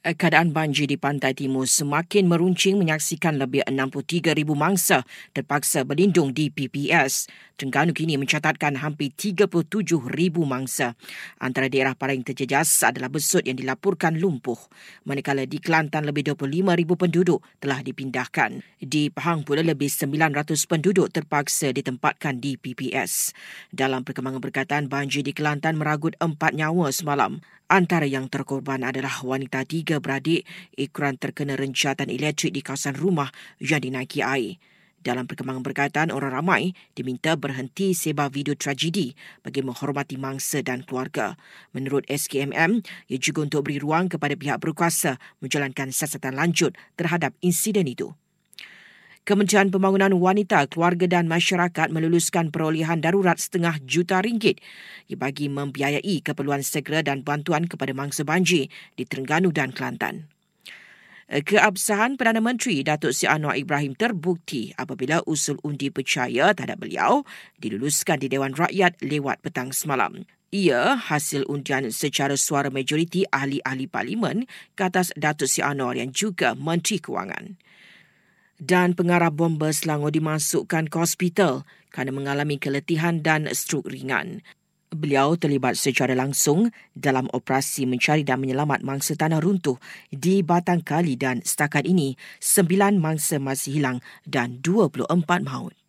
Eh, keadaan banjir di pantai timur semakin meruncing menyaksikan lebih 63,000 mangsa terpaksa berlindung di PPS. Terengganu kini mencatatkan hampir 37,000 mangsa. Antara daerah paling terjejas adalah Besut yang dilaporkan lumpuh. Manakala di Kelantan lebih 25,000 penduduk telah dipindahkan. Di Pahang pula lebih 900 penduduk terpaksa ditempatkan di PPS. Dalam perkembangan berkaitan, banjir di Kelantan meragut empat nyawa semalam. Antara yang terkorban adalah wanita tiga beradik ikran terkena rencatan elektrik di kawasan rumah yang dinaiki air. Dalam perkembangan berkaitan, orang ramai diminta berhenti sebar video tragedi bagi menghormati mangsa dan keluarga. Menurut SKMM, ia juga untuk beri ruang kepada pihak berkuasa menjalankan siasatan lanjut terhadap insiden itu. Kementerian Pembangunan Wanita, Keluarga dan Masyarakat meluluskan perolehan darurat setengah juta ringgit bagi membiayai keperluan segera dan bantuan kepada mangsa banjir di Terengganu dan Kelantan. Keabsahan Perdana Menteri Datuk Si Anwar Ibrahim terbukti apabila usul undi percaya terhadap beliau diluluskan di Dewan Rakyat lewat petang semalam. Ia hasil undian secara suara majoriti ahli-ahli parlimen ke atas Datuk Si Anwar yang juga Menteri Kewangan dan pengarah bomba Selangor dimasukkan ke hospital kerana mengalami keletihan dan strok ringan. Beliau terlibat secara langsung dalam operasi mencari dan menyelamat mangsa tanah runtuh di Batang Kali dan setakat ini, sembilan mangsa masih hilang dan 24 maut.